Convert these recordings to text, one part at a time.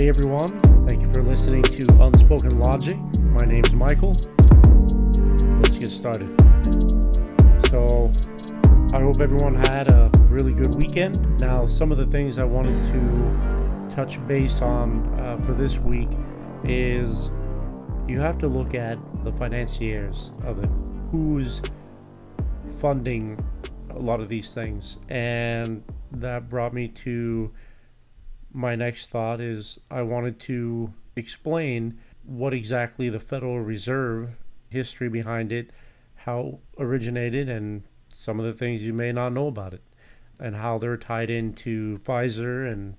Hey everyone, thank you for listening to Unspoken Logic. My name's Michael. Let's get started. So, I hope everyone had a really good weekend. Now, some of the things I wanted to touch base on uh, for this week is you have to look at the financiers of it. Who's funding a lot of these things? And that brought me to my next thought is I wanted to explain what exactly the Federal Reserve history behind it, how originated and some of the things you may not know about it and how they're tied into Pfizer and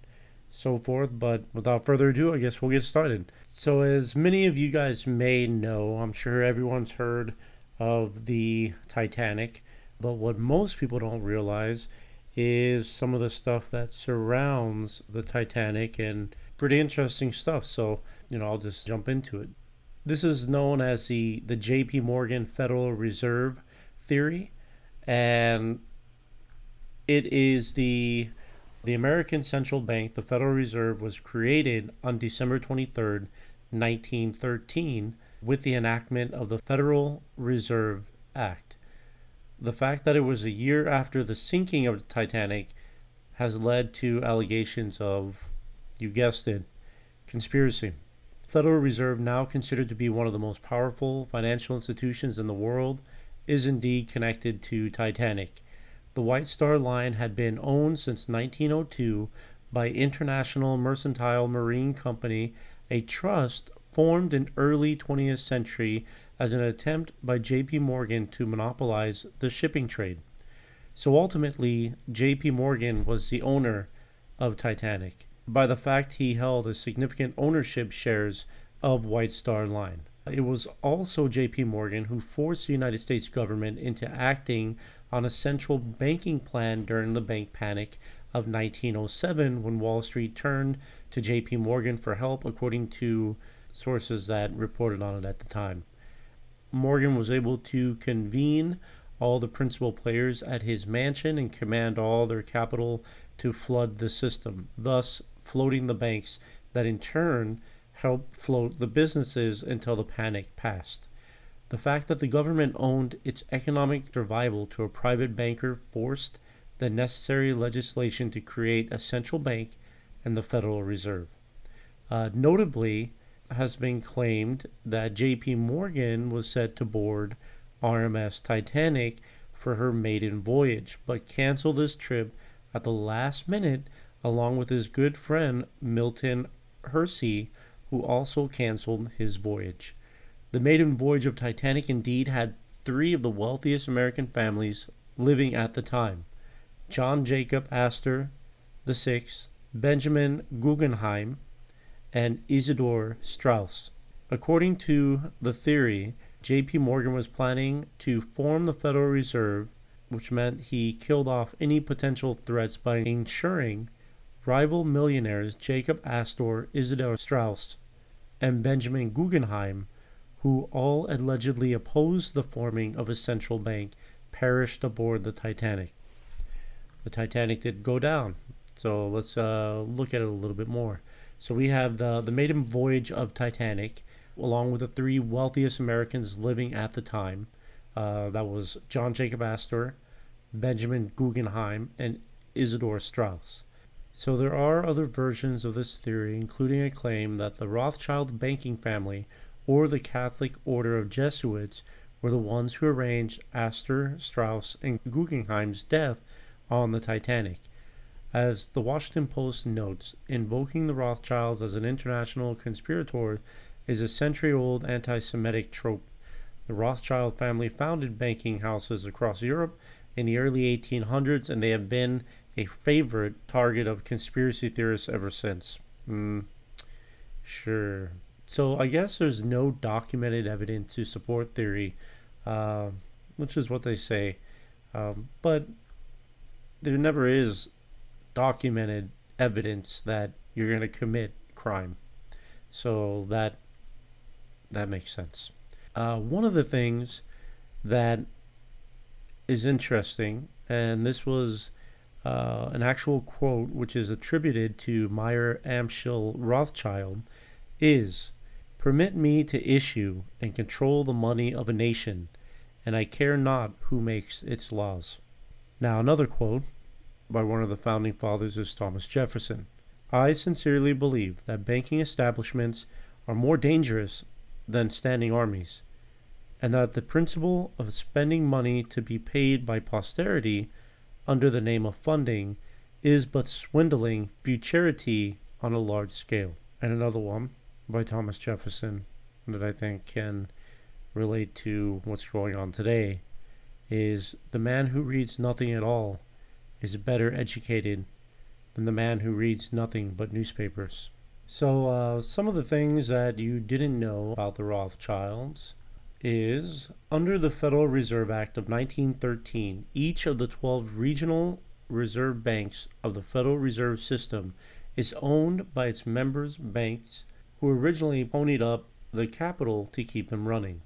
so forth. But without further ado, I guess we'll get started. So, as many of you guys may know, I'm sure everyone's heard of the Titanic, but what most people don't realize is some of the stuff that surrounds the Titanic and pretty interesting stuff. So, you know, I'll just jump into it. This is known as the, the JP Morgan Federal Reserve theory, and it is the the American Central Bank, the Federal Reserve, was created on December 23rd, 1913, with the enactment of the Federal Reserve Act. The fact that it was a year after the sinking of the Titanic has led to allegations of, you guessed it, conspiracy. Federal Reserve, now considered to be one of the most powerful financial institutions in the world, is indeed connected to Titanic. The White Star Line had been owned since 1902 by International Mercantile Marine Company, a trust formed in early 20th century as an attempt by JP Morgan to monopolize the shipping trade. So ultimately, JP Morgan was the owner of Titanic by the fact he held a significant ownership shares of White Star Line. It was also JP Morgan who forced the United States government into acting on a central banking plan during the bank panic of 1907 when Wall Street turned to JP Morgan for help according to sources that reported on it at the time. Morgan was able to convene all the principal players at his mansion and command all their capital to flood the system, thus floating the banks that in turn helped float the businesses until the panic passed. The fact that the government owned its economic survival to a private banker forced the necessary legislation to create a central bank and the Federal Reserve. Uh, notably, has been claimed that JP Morgan was set to board RMS Titanic for her maiden voyage, but canceled this trip at the last minute along with his good friend Milton Hershey, who also canceled his voyage. The maiden voyage of Titanic indeed had three of the wealthiest American families living at the time John Jacob Astor VI, Benjamin Guggenheim, and Isidor Straus. According to the theory, JP Morgan was planning to form the Federal Reserve, which meant he killed off any potential threats by ensuring rival millionaires Jacob Astor, Isidor Straus, and Benjamin Guggenheim, who all allegedly opposed the forming of a central bank, perished aboard the Titanic. The Titanic did go down, so let's uh, look at it a little bit more. So we have the the maiden voyage of Titanic, along with the three wealthiest Americans living at the time. Uh, that was John Jacob Astor, Benjamin Guggenheim, and Isidor Straus. So there are other versions of this theory, including a claim that the Rothschild banking family or the Catholic Order of Jesuits were the ones who arranged Astor, Straus, and Guggenheim's death on the Titanic. As the Washington Post notes, invoking the Rothschilds as an international conspirator is a century old anti Semitic trope. The Rothschild family founded banking houses across Europe in the early 1800s, and they have been a favorite target of conspiracy theorists ever since. Mm, sure. So I guess there's no documented evidence to support theory, uh, which is what they say. Um, but there never is documented evidence that you're going to commit crime. So that that makes sense. Uh, one of the things that is interesting, and this was uh, an actual quote which is attributed to Meyer Amschel Rothschild is Permit me to issue and control the money of a nation, and I care not who makes its laws. Now, another quote by one of the founding fathers is Thomas Jefferson. I sincerely believe that banking establishments are more dangerous than standing armies, and that the principle of spending money to be paid by posterity under the name of funding is but swindling futurity on a large scale. And another one by Thomas Jefferson that I think can relate to what's going on today is the man who reads nothing at all is better educated than the man who reads nothing but newspapers. So, uh, some of the things that you didn't know about the Rothschilds is under the Federal Reserve Act of 1913, each of the 12 regional reserve banks of the Federal Reserve System is owned by its members' banks who originally ponied up the capital to keep them running.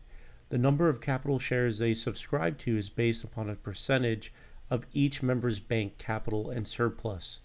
The number of capital shares they subscribe to is based upon a percentage of each member's bank capital and surplus.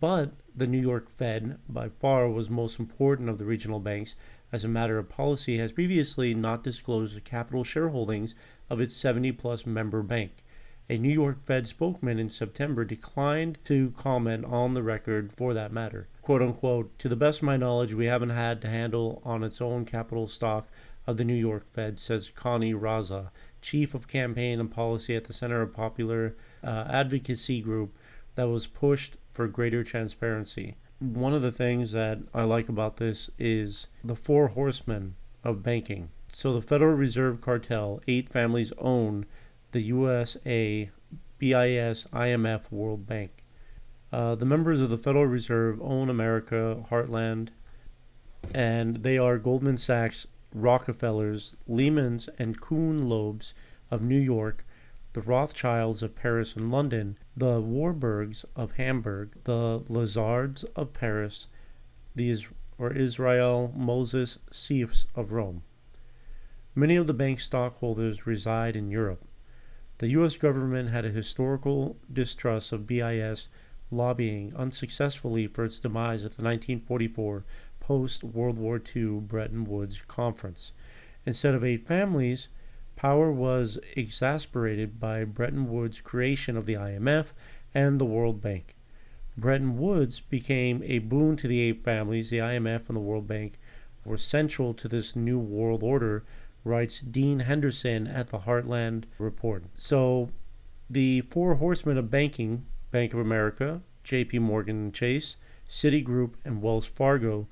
But the New York Fed, by far, was most important of the regional banks as a matter of policy, has previously not disclosed the capital shareholdings of its 70 plus member bank. A New York Fed spokesman in September declined to comment on the record for that matter. Quote unquote, to the best of my knowledge, we haven't had to handle on its own capital stock of the New York Fed, says Connie Razza, chief of campaign and policy at the Center of Popular uh, Advocacy Group that was pushed for greater transparency. One of the things that I like about this is the four horsemen of banking. So the Federal Reserve Cartel, eight families own the USA, BIS, IMF, World Bank. Uh, the members of the Federal Reserve own America, Heartland, and they are Goldman Sachs, Rockefellers, Lehmans, and Kuhn Loebs of New York, the Rothschilds of Paris and London, the Warburgs of Hamburg, the Lazards of Paris, the or Israel Moses Seifs of Rome. Many of the bank's stockholders reside in Europe. The U.S. government had a historical distrust of BIS lobbying unsuccessfully for its demise at the 1944 post World War II Bretton Woods Conference. Instead of eight families, power was exasperated by Bretton Woods' creation of the IMF and the World Bank. Bretton Woods became a boon to the eight families. The IMF and the World Bank were central to this new world order, writes Dean Henderson at the Heartland Report. So, the four horsemen of banking Bank of America, JP Morgan Chase, Citigroup, and Wells Fargo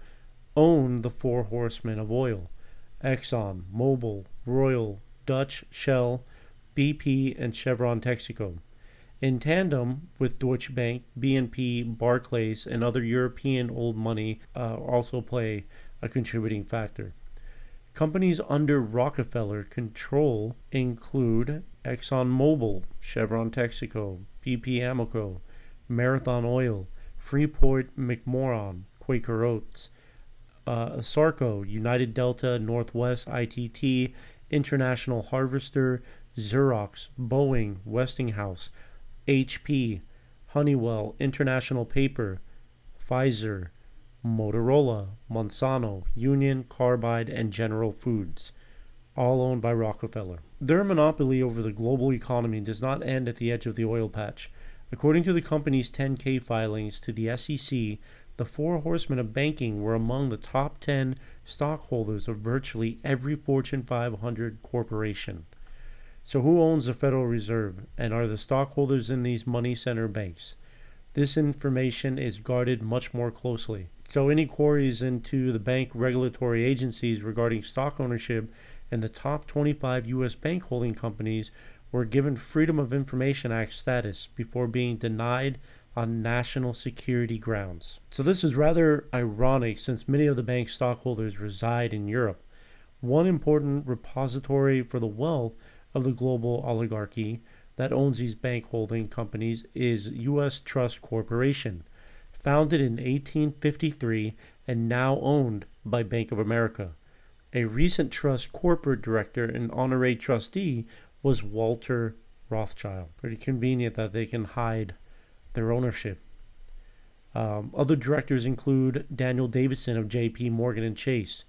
own the four horsemen of oil Exxon, Mobil, Royal, Dutch, Shell, BP, and Chevron Texaco. In tandem with Deutsche Bank, BNP, Barclays, and other European old money uh, also play a contributing factor. Companies under Rockefeller control include ExxonMobil, Chevron Texaco, BP Amoco, Marathon Oil, Freeport McMoran, Quaker Oats, uh, Sarco, United Delta, Northwest ITT, International Harvester, Xerox, Boeing, Westinghouse, HP, Honeywell, International Paper, Pfizer, Motorola, Monsanto, Union Carbide, and General Foods, all owned by Rockefeller. Their monopoly over the global economy does not end at the edge of the oil patch. According to the company's 10K filings to the SEC, the four horsemen of banking were among the top 10 stockholders of virtually every Fortune 500 corporation. So, who owns the Federal Reserve and are the stockholders in these money center banks? This information is guarded much more closely. So, any queries into the bank regulatory agencies regarding stock ownership in the top 25 U.S. bank holding companies were given Freedom of Information Act status before being denied on national security grounds. So this is rather ironic since many of the bank's stockholders reside in Europe. One important repository for the wealth of the global oligarchy that owns these bank holding companies is U.S. Trust Corporation, founded in 1853 and now owned by Bank of America. A recent trust corporate director and honorary trustee was Walter Rothschild. Pretty convenient that they can hide their ownership. Um, other directors include Daniel Davidson of J.P. Morgan and Chase,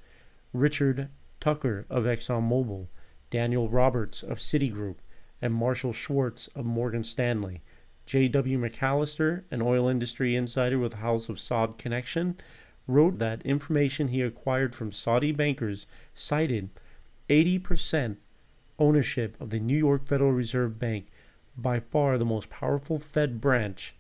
Richard Tucker of ExxonMobil, Daniel Roberts of Citigroup, and Marshall Schwartz of Morgan Stanley. J.W. McAllister, an oil industry insider with House of Saud connection, wrote that information he acquired from Saudi bankers cited 80% ownership of the New York Federal Reserve Bank, by far the most powerful Fed branch,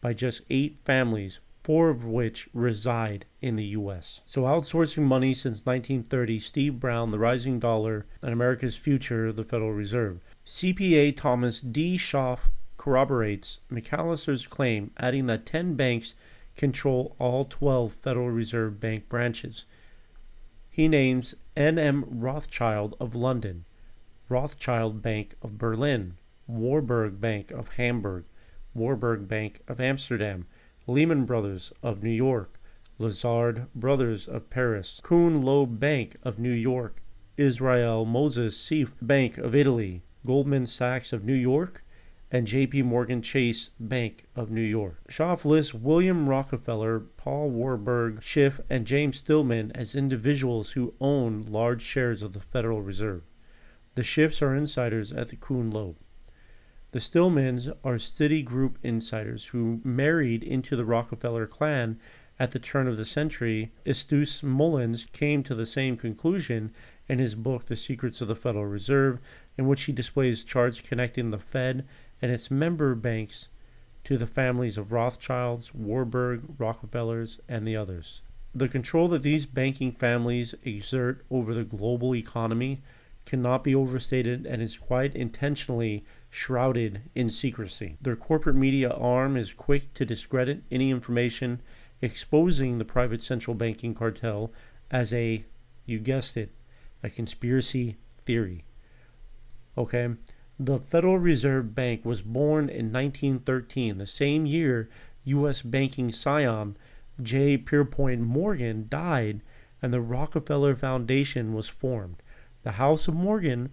by just eight families, four of which reside in the U.S. So, outsourcing money since 1930, Steve Brown, the rising dollar, and America's future, the Federal Reserve. CPA Thomas D. Schauf corroborates McAllister's claim, adding that 10 banks control all 12 Federal Reserve Bank branches. He names N.M. Rothschild of London, Rothschild Bank of Berlin, Warburg Bank of Hamburg, Warburg Bank of Amsterdam, Lehman Brothers of New York, Lazard Brothers of Paris, Kuhn Loeb Bank of New York, Israel Moses Seif Bank of Italy, Goldman Sachs of New York, and JP Morgan Chase Bank of New York. Schauf lists William Rockefeller, Paul Warburg, Schiff, and James Stillman as individuals who own large shares of the Federal Reserve. The Schiffs are insiders at the Kuhn Loeb. The Stillmans are Citigroup insiders who married into the Rockefeller clan at the turn of the century. Eustace Mullins came to the same conclusion in his book, The Secrets of the Federal Reserve, in which he displays charts connecting the Fed and its member banks to the families of Rothschilds, Warburg, Rockefellers, and the others. The control that these banking families exert over the global economy cannot be overstated and is quite intentionally shrouded in secrecy. Their corporate media arm is quick to discredit any information exposing the private central banking cartel as a, you guessed it, a conspiracy theory. Okay? The Federal Reserve Bank was born in 1913, the same year U.S. banking scion J. Pierpont Morgan died and the Rockefeller Foundation was formed. The House of Morgan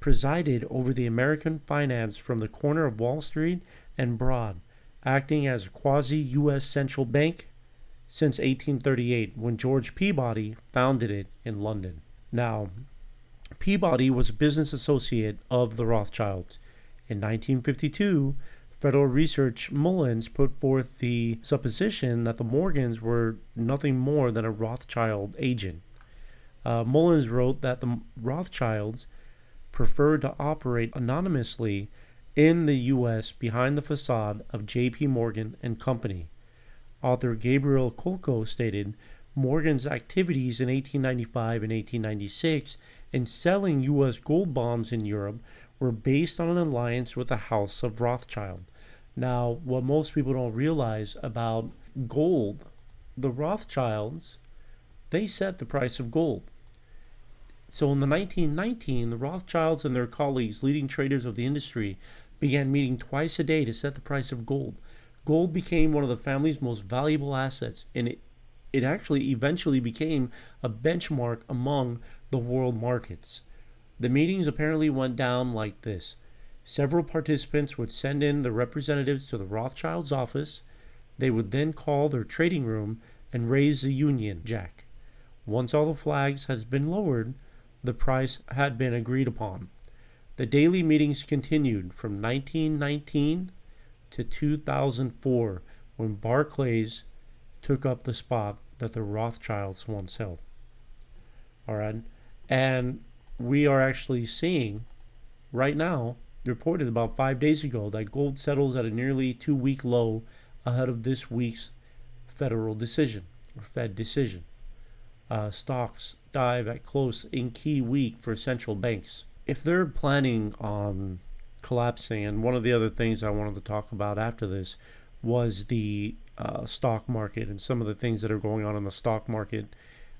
presided over the American finance from the corner of Wall Street and Broad, acting as a quasi U.S. central bank since 1838 when George Peabody founded it in London. Now, Peabody was a business associate of the Rothschilds. In 1952, Federal Research Mullins put forth the supposition that the Morgans were nothing more than a Rothschild agent. Uh, Mullins wrote that the Rothschilds preferred to operate anonymously in the U.S. behind the facade of J.P. Morgan and Company. Author Gabriel Kolko stated Morgan's activities in 1895 and 1896 in selling U.S. gold bonds in Europe were based on an alliance with the House of Rothschild. Now, what most people don't realize about gold, the Rothschilds, they set the price of gold. So in the 1919, the Rothschilds and their colleagues, leading traders of the industry, began meeting twice a day to set the price of gold. Gold became one of the family's most valuable assets, and it it actually eventually became a benchmark among the world markets. The meetings apparently went down like this several participants would send in their representatives to the Rothschilds' office. They would then call their trading room and raise the Union Jack. Once all the flags had been lowered, the price had been agreed upon. The daily meetings continued from 1919 to 2004 when Barclays took up the spot that the Rothschilds once held. All right. And we are actually seeing right now, reported about five days ago, that gold settles at a nearly two week low ahead of this week's federal decision or Fed decision. Uh, stocks dive at close in key week for central banks. If they're planning on collapsing, and one of the other things I wanted to talk about after this was the uh, stock market and some of the things that are going on in the stock market.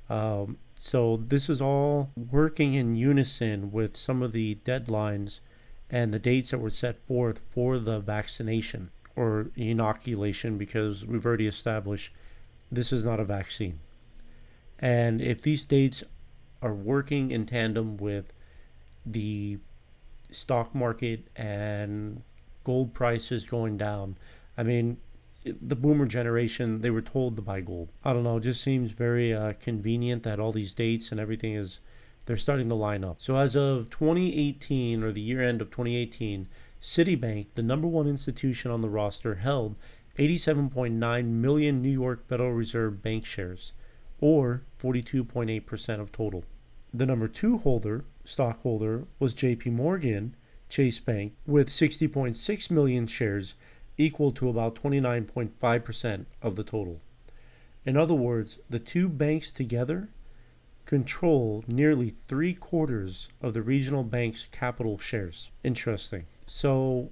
Um, so this is all working in unison with some of the deadlines and the dates that were set forth for the vaccination or inoculation because we've already established this is not a vaccine. And if these dates are working in tandem with the stock market and gold prices going down, I mean, the boomer generation, they were told to buy gold. I don't know, it just seems very uh, convenient that all these dates and everything is, they're starting to line up. So as of 2018, or the year end of 2018, Citibank, the number one institution on the roster, held 87.9 million New York Federal Reserve bank shares, or 42.8% of total. The number two holder, stockholder, was JP Morgan Chase Bank with 60.6 million shares, equal to about 29.5% of the total. In other words, the two banks together control nearly three quarters of the regional bank's capital shares. Interesting. So,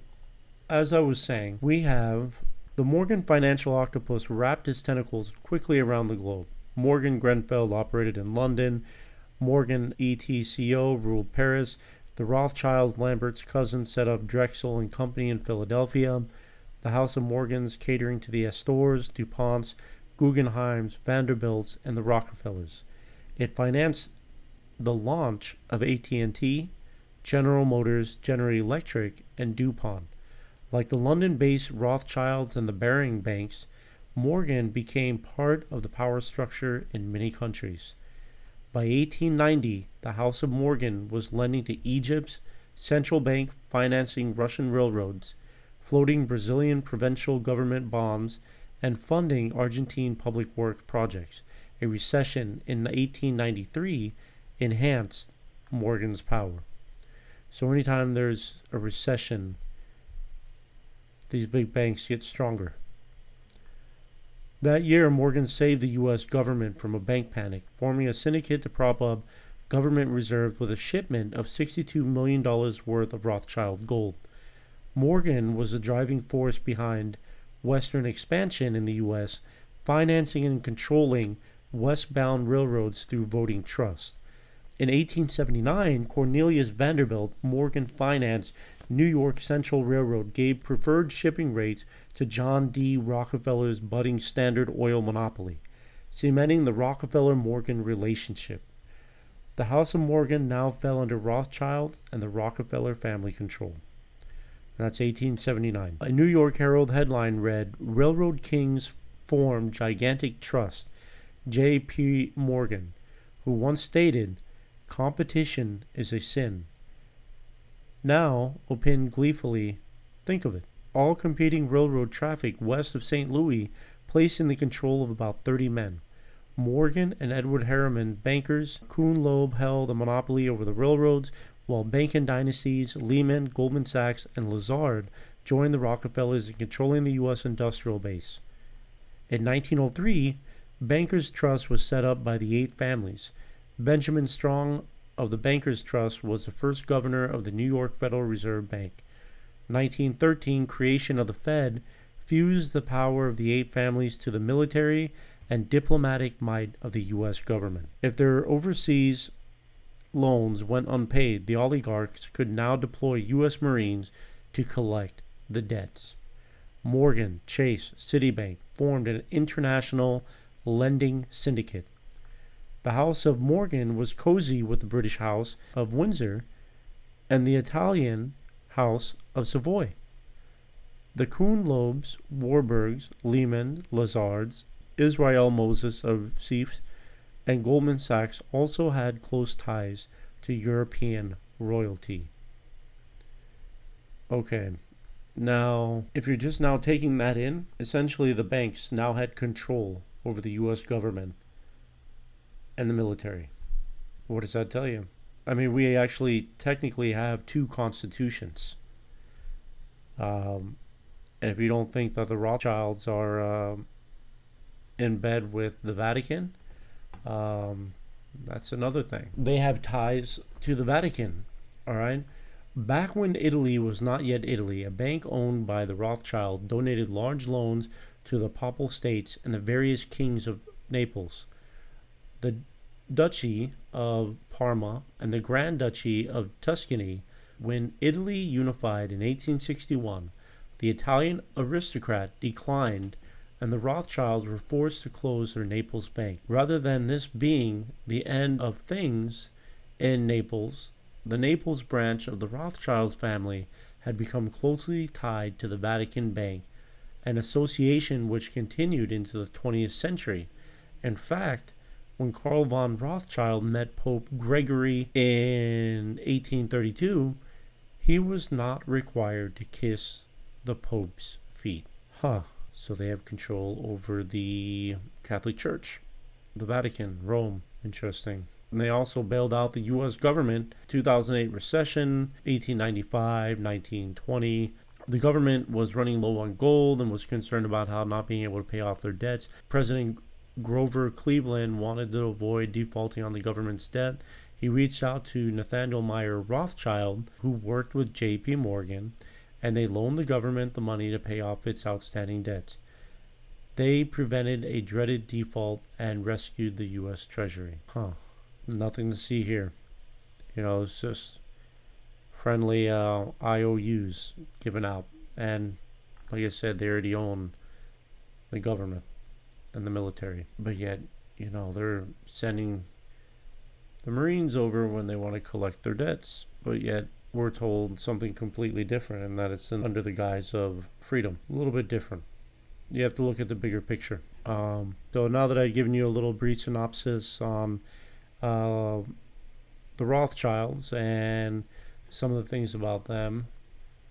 as I was saying, we have the Morgan financial octopus wrapped its tentacles quickly around the globe. Morgan Grenfell operated in London. Morgan ETCO ruled Paris. The Rothschilds, Lambert's cousins, set up Drexel and Company in Philadelphia the House of Morgans catering to the Astors, DuPonts, Guggenheims, Vanderbilts, and the Rockefellers. It financed the launch of AT&T, General Motors, General Electric, and DuPont. Like the London-based Rothschilds and the Baring banks, Morgan became part of the power structure in many countries. By 1890, the House of Morgan was lending to Egypt's central bank financing Russian railroads floating Brazilian provincial government bonds, and funding Argentine public work projects. A recession in 1893 enhanced Morgan's power. So, anytime there's a recession, these big banks get stronger. That year, Morgan saved the U.S. government from a bank panic, forming a syndicate to prop up government reserves with a shipment of $62 million worth of Rothschild gold. Morgan was the driving force behind Western expansion in the U.S., financing and controlling westbound railroads through voting trust. In 1879, Cornelius Vanderbilt Morgan financed New York Central Railroad, gave preferred shipping rates to John D. Rockefeller's budding Standard Oil monopoly, cementing the Rockefeller Morgan relationship. The House of Morgan now fell under Rothschild and the Rockefeller family control. That's 1879. A New York Herald headline read Railroad Kings Form Gigantic Trust. J.P. Morgan, who once stated, Competition is a sin. Now, opined gleefully, think of it. All competing railroad traffic west of St. Louis placed in the control of about 30 men. Morgan and Edward Harriman, bankers, Kuhn Loeb held the monopoly over the railroads, while banking dynasties Lehman, Goldman Sachs, and Lazard joined the Rockefellers in controlling the U.S. industrial base. In 1903, Bankers Trust was set up by the eight families. Benjamin Strong of the Bankers Trust was the first governor of the New York Federal Reserve Bank. 1913 creation of the Fed fused the power of the eight families to the military and diplomatic might of the U.S. government. If their overseas loans went unpaid, the oligarchs could now deploy U.S. Marines to collect the debts. Morgan, Chase, Citibank formed an international lending syndicate. The House of Morgan was cozy with the British House of Windsor and the Italian House of Savoy. The Kuhn Loebs, Warburgs, Lehman, Lazards, Israel Moses of Cephs, and Goldman Sachs also had close ties to European royalty. Okay, now if you're just now taking that in, essentially the banks now had control over the US government and the military. What does that tell you? I mean, we actually technically have two constitutions. Um, and if you don't think that the Rothschilds are uh, in bed with the Vatican, um, that's another thing. They have ties to the Vatican. All right. Back when Italy was not yet Italy, a bank owned by the Rothschild donated large loans to the Papal States and the various kings of Naples. The Duchy of Parma and the Grand Duchy of Tuscany. When Italy unified in 1861, the Italian aristocrat declined and the Rothschilds were forced to close their Naples bank. Rather than this being the end of things in Naples, the Naples branch of the Rothschilds family had become closely tied to the Vatican Bank an association which continued into the 20th century. In fact, when Karl von Rothschild met Pope Gregory in 1832, he was not required to kiss the Pope's feet. Huh. So they have control over the Catholic Church, the Vatican, Rome. Interesting. And they also bailed out the U.S. government. 2008 recession, 1895, 1920. The government was running low on gold and was concerned about how not being able to pay off their debts. President Grover Cleveland wanted to avoid defaulting on the government's debt. He reached out to Nathaniel Meyer Rothschild, who worked with J.P. Morgan, and they loaned the government the money to pay off its outstanding debts. They prevented a dreaded default and rescued the U.S. Treasury. Huh. Nothing to see here. You know, it's just friendly uh, IOUs given out. And like I said, they already own the government and the military. But yet, you know, they're sending the Marines over when they want to collect their debts. But yet, we're told something completely different and that it's under the guise of freedom. A little bit different. You have to look at the bigger picture. Um, so now that I've given you a little brief synopsis on uh, the Rothschilds and some of the things about them.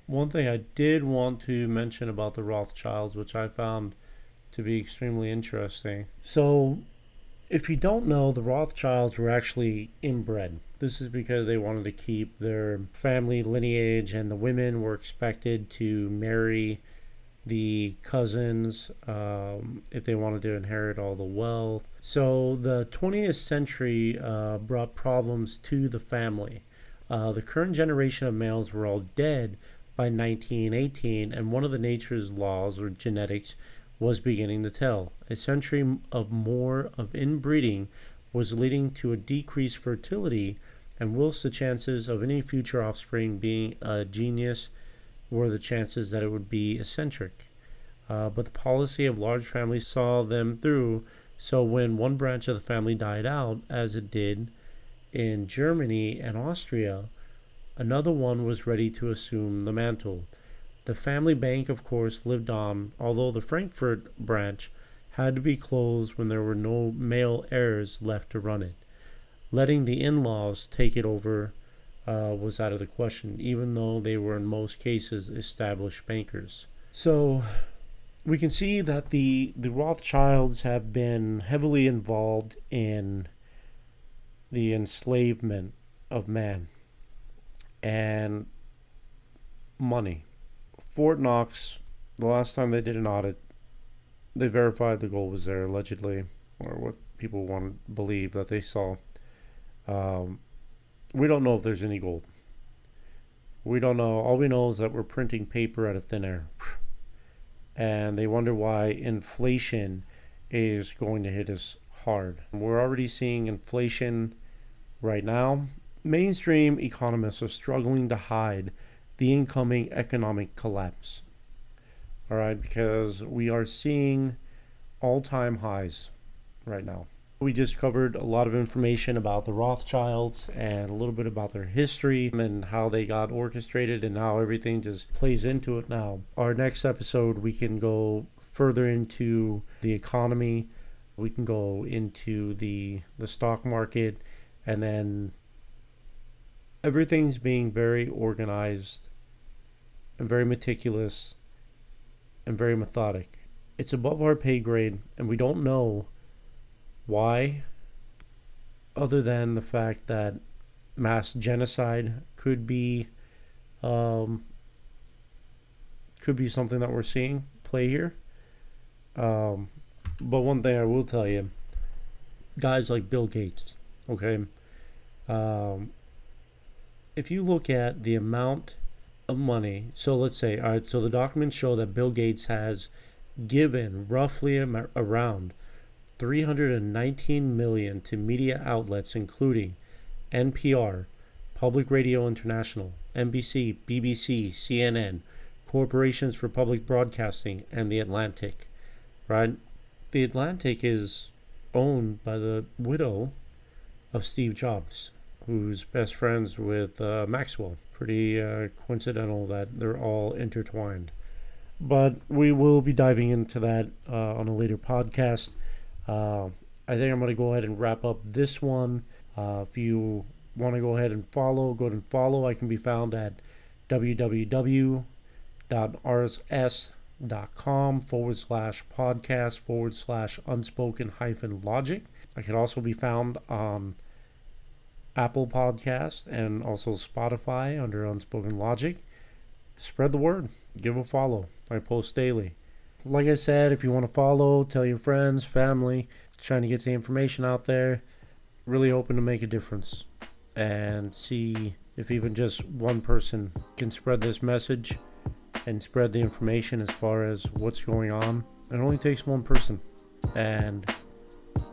One thing I did want to mention about the Rothschilds, which I found to be extremely interesting. So, if you don't know, the Rothschilds were actually inbred. This is because they wanted to keep their family lineage, and the women were expected to marry the cousins um, if they wanted to inherit all the wealth. So, the 20th century uh, brought problems to the family. Uh, the current generation of males were all dead by 1918, and one of the nature's laws, or genetics, was beginning to tell. A century of more of inbreeding was leading to a decreased fertility, and whilst the chances of any future offspring being a genius were the chances that it would be eccentric. Uh, but the policy of large families saw them through, so when one branch of the family died out, as it did, in Germany and Austria, another one was ready to assume the mantle. The family bank, of course, lived on, although the Frankfurt branch had to be closed when there were no male heirs left to run it. Letting the in laws take it over uh, was out of the question, even though they were in most cases established bankers. So we can see that the, the Rothschilds have been heavily involved in the enslavement of man and money. Fort Knox, the last time they did an audit, they verified the gold was there allegedly, or what people want to believe that they saw. Um, we don't know if there's any gold. We don't know. All we know is that we're printing paper out of thin air. And they wonder why inflation is going to hit us hard. We're already seeing inflation Right now, mainstream economists are struggling to hide the incoming economic collapse. All right, because we are seeing all time highs right now. We just covered a lot of information about the Rothschilds and a little bit about their history and how they got orchestrated and how everything just plays into it now. Our next episode, we can go further into the economy. We can go into the the stock market and then everything's being very organized and very meticulous and very methodic. It's above our pay grade, and we don't know why, other than the fact that mass genocide could be um, could be something that we're seeing play here. Um, but one thing I will tell you, guys like Bill Gates, Okay. Um, if you look at the amount of money, so let's say, all right, so the documents show that Bill Gates has given roughly around 319 million to media outlets including NPR, Public Radio International, NBC, BBC, CNN, Corporations for Public Broadcasting, and The Atlantic. Right? The Atlantic is owned by the widow of Steve Jobs, who's best friends with uh, Maxwell. Pretty uh, coincidental that they're all intertwined. but we will be diving into that uh, on a later podcast. Uh, I think I'm going to go ahead and wrap up this one. Uh, if you want to go ahead and follow, go ahead and follow. I can be found at www.rss.com forward slash podcast forward slash unspoken hyphen logic. I can also be found on Apple Podcast and also Spotify under Unspoken Logic. Spread the word. Give a follow. I post daily. Like I said, if you want to follow, tell your friends, family, trying to get the information out there. Really hoping to make a difference and see if even just one person can spread this message and spread the information as far as what's going on. It only takes one person. And,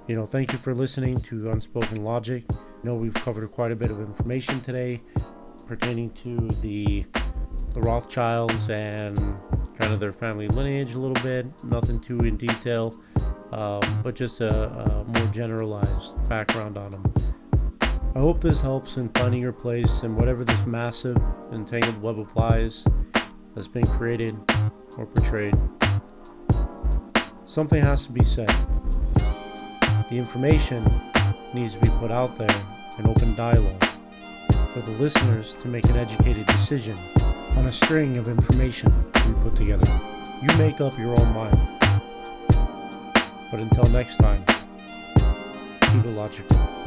you know, thank you for listening to Unspoken Logic. Know we've covered quite a bit of information today pertaining to the the Rothschilds and kind of their family lineage a little bit. Nothing too in detail, um, but just a, a more generalized background on them. I hope this helps in finding your place in whatever this massive, entangled web of lies has been created or portrayed. Something has to be said. The information needs to be put out there in open dialogue for the listeners to make an educated decision on a string of information we put together. You make up your own mind. But until next time, keep it logical.